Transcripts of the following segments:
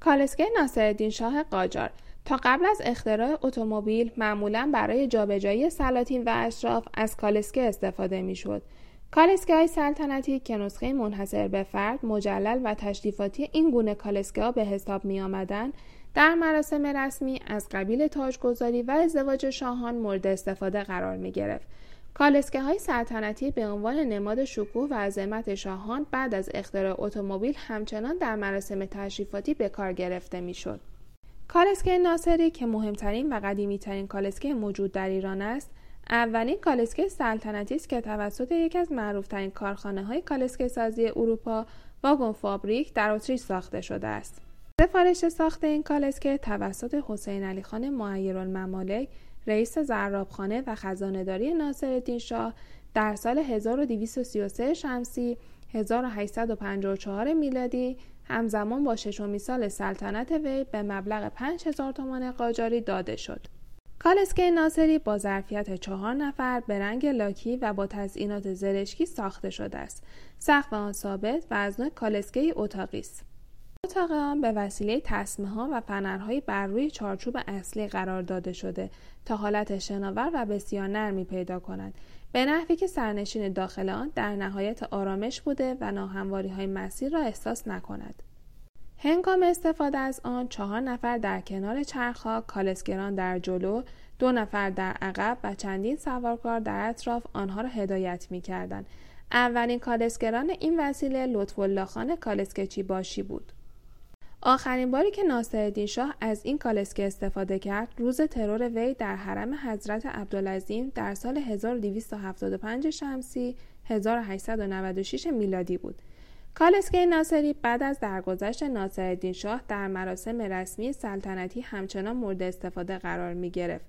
کالسکه ناصرالدین شاه قاجار تا قبل از اختراع اتومبیل معمولا برای جابجایی سلاطین و اشراف از کالسکه استفاده می‌شد کالسکه های سلطنتی که نسخه منحصر به فرد مجلل و تشریفاتی این گونه کالسکه ها به حساب می آمدن در مراسم رسمی از قبیل تاجگذاری و ازدواج شاهان مورد استفاده قرار می گرفت. کالسکه های سلطنتی به عنوان نماد شکوه و عظمت شاهان بعد از اختراع اتومبیل همچنان در مراسم تشریفاتی به کار گرفته می‌شد. کالسکه ناصری که مهمترین و قدیمیترین کالسکه موجود در ایران است اولین کالسکه سلطنتی است که توسط یکی از معروفترین کارخانه های کالسکه سازی اروپا واگن فابریک در اتریش ساخته شده است سفارش ساخت این کالسکه توسط حسین علی خان معیرالممالک رئیس زرابخانه و خزانهداری ناصرالدین شاه در سال 1233 شمسی 1854 میلادی همزمان با ششمین سال سلطنت وی به مبلغ 5000 تومان قاجاری داده شد. کالسکه ناصری با ظرفیت چهار نفر به رنگ لاکی و با تزئینات زرشکی ساخته شده است. سقف آن ثابت و از نوع کالسکه اتاقی است. اتاق آن به وسیله تصمه ها و فنرهای بر روی چارچوب اصلی قرار داده شده تا حالت شناور و بسیار نرمی پیدا کند به نحوی که سرنشین داخل آن در نهایت آرامش بوده و ناهمواری های مسیر را احساس نکند. هنگام استفاده از آن چهار نفر در کنار چرخها کالسگران در جلو دو نفر در عقب و چندین سوارکار در اطراف آنها را هدایت می کردن. اولین کالسگران این وسیله لطف الله خان کالسکچی باشی بود. آخرین باری که ناصرالدین شاه از این کالسکه استفاده کرد روز ترور وی در حرم حضرت عبدالعظیم در سال 1275 شمسی 1896 میلادی بود. کالسکه ناصری بعد از درگذشت ناصرالدین شاه در مراسم رسمی سلطنتی همچنان مورد استفاده قرار می گرفت.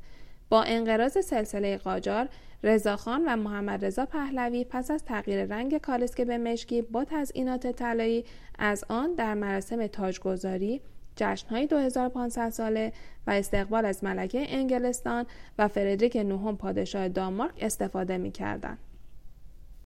با انقراض سلسله قاجار رضاخان و محمد رضا پهلوی پس از تغییر رنگ کالسکه به مشکی با تزئینات طلایی از آن در مراسم تاجگذاری جشنهای 2500 ساله و استقبال از ملکه انگلستان و فردریک نهم پادشاه دانمارک استفاده می کردن.